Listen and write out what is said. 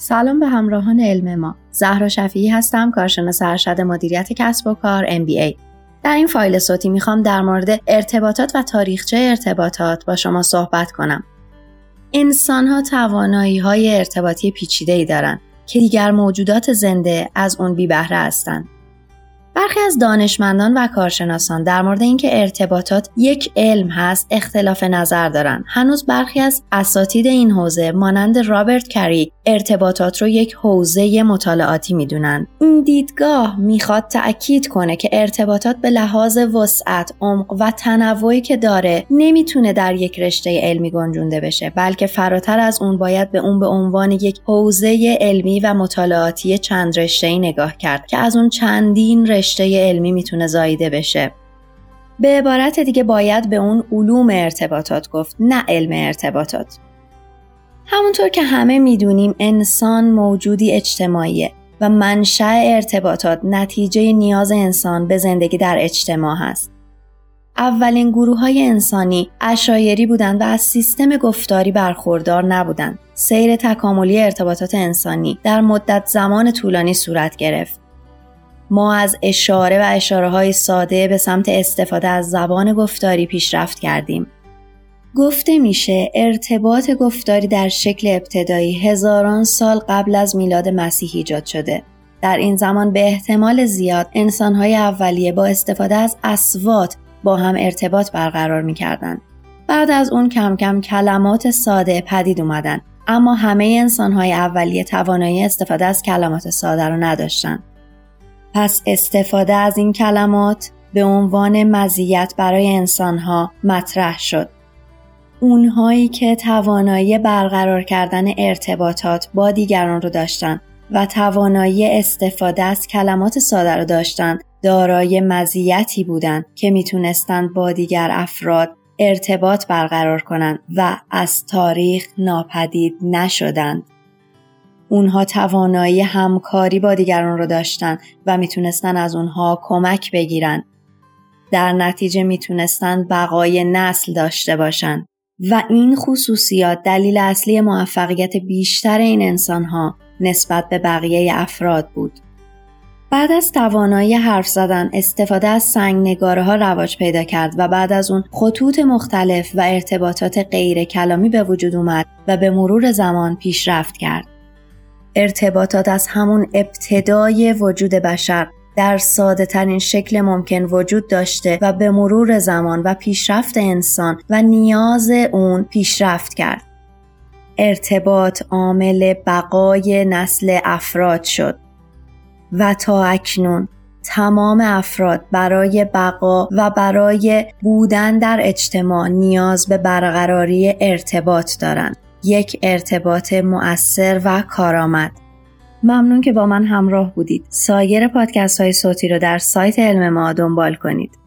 سلام به همراهان علم ما. زهرا شفیعی هستم، کارشناس ارشد مدیریت کسب و کار MBA. در این فایل صوتی می‌خوام در مورد ارتباطات و تاریخچه ارتباطات با شما صحبت کنم. انسان ها توانایی های ارتباطی پیچیده ای دارند که دیگر موجودات زنده از اون بی بهره هستند. برخی از دانشمندان و کارشناسان در مورد اینکه ارتباطات یک علم هست اختلاف نظر دارند. هنوز برخی از اساتید این حوزه مانند رابرت کری ارتباطات رو یک حوزه مطالعاتی می‌دونن. این دیدگاه می‌خواد تأکید کنه که ارتباطات به لحاظ وسعت، عمق و تنوعی که داره نمی‌تونه در یک رشته علمی گنجونده بشه بلکه فراتر از اون باید به اون به عنوان یک حوزه علمی و مطالعاتی چند رشته نگاه کرد که از اون چندین رشته علمی می‌تونه زاییده بشه. به عبارت دیگه باید به اون علوم ارتباطات گفت نه علم ارتباطات. همونطور که همه می‌دونیم انسان موجودی اجتماعیه و منشأ ارتباطات نتیجه نیاز انسان به زندگی در اجتماع هست. اولین گروه های انسانی اشایری بودند و از سیستم گفتاری برخوردار نبودند. سیر تکاملی ارتباطات انسانی در مدت زمان طولانی صورت گرفت. ما از اشاره و اشاره های ساده به سمت استفاده از زبان گفتاری پیشرفت کردیم. گفته میشه ارتباط گفتاری در شکل ابتدایی هزاران سال قبل از میلاد مسیح ایجاد شده. در این زمان به احتمال زیاد انسانهای اولیه با استفاده از اسوات با هم ارتباط برقرار می‌کردند. بعد از اون کم کم کلمات ساده پدید اومدن اما همه انسانهای اولیه توانایی استفاده از کلمات ساده رو نداشتند. پس استفاده از این کلمات به عنوان مزیت برای انسانها مطرح شد. اونهایی که توانایی برقرار کردن ارتباطات با دیگران رو داشتن و توانایی استفاده از کلمات ساده رو داشتن دارای مزیتی بودند که می‌تونستند با دیگر افراد ارتباط برقرار کنند و از تاریخ ناپدید نشدند. اونها توانایی همکاری با دیگران رو داشتن و می‌تونستن از اونها کمک بگیرن. در نتیجه می‌تونستن بقای نسل داشته باشن و این خصوصیات دلیل اصلی موفقیت بیشتر این انسانها نسبت به بقیه افراد بود. بعد از توانایی حرف زدن استفاده از سنگ نگاره ها رواج پیدا کرد و بعد از اون خطوط مختلف و ارتباطات غیر کلامی به وجود اومد و به مرور زمان پیشرفت کرد. ارتباطات از همون ابتدای وجود بشر در ساده ترین شکل ممکن وجود داشته و به مرور زمان و پیشرفت انسان و نیاز اون پیشرفت کرد. ارتباط عامل بقای نسل افراد شد و تا اکنون تمام افراد برای بقا و برای بودن در اجتماع نیاز به برقراری ارتباط دارند. یک ارتباط مؤثر و کارآمد. ممنون که با من همراه بودید. سایر پادکست های صوتی رو در سایت علم ما دنبال کنید.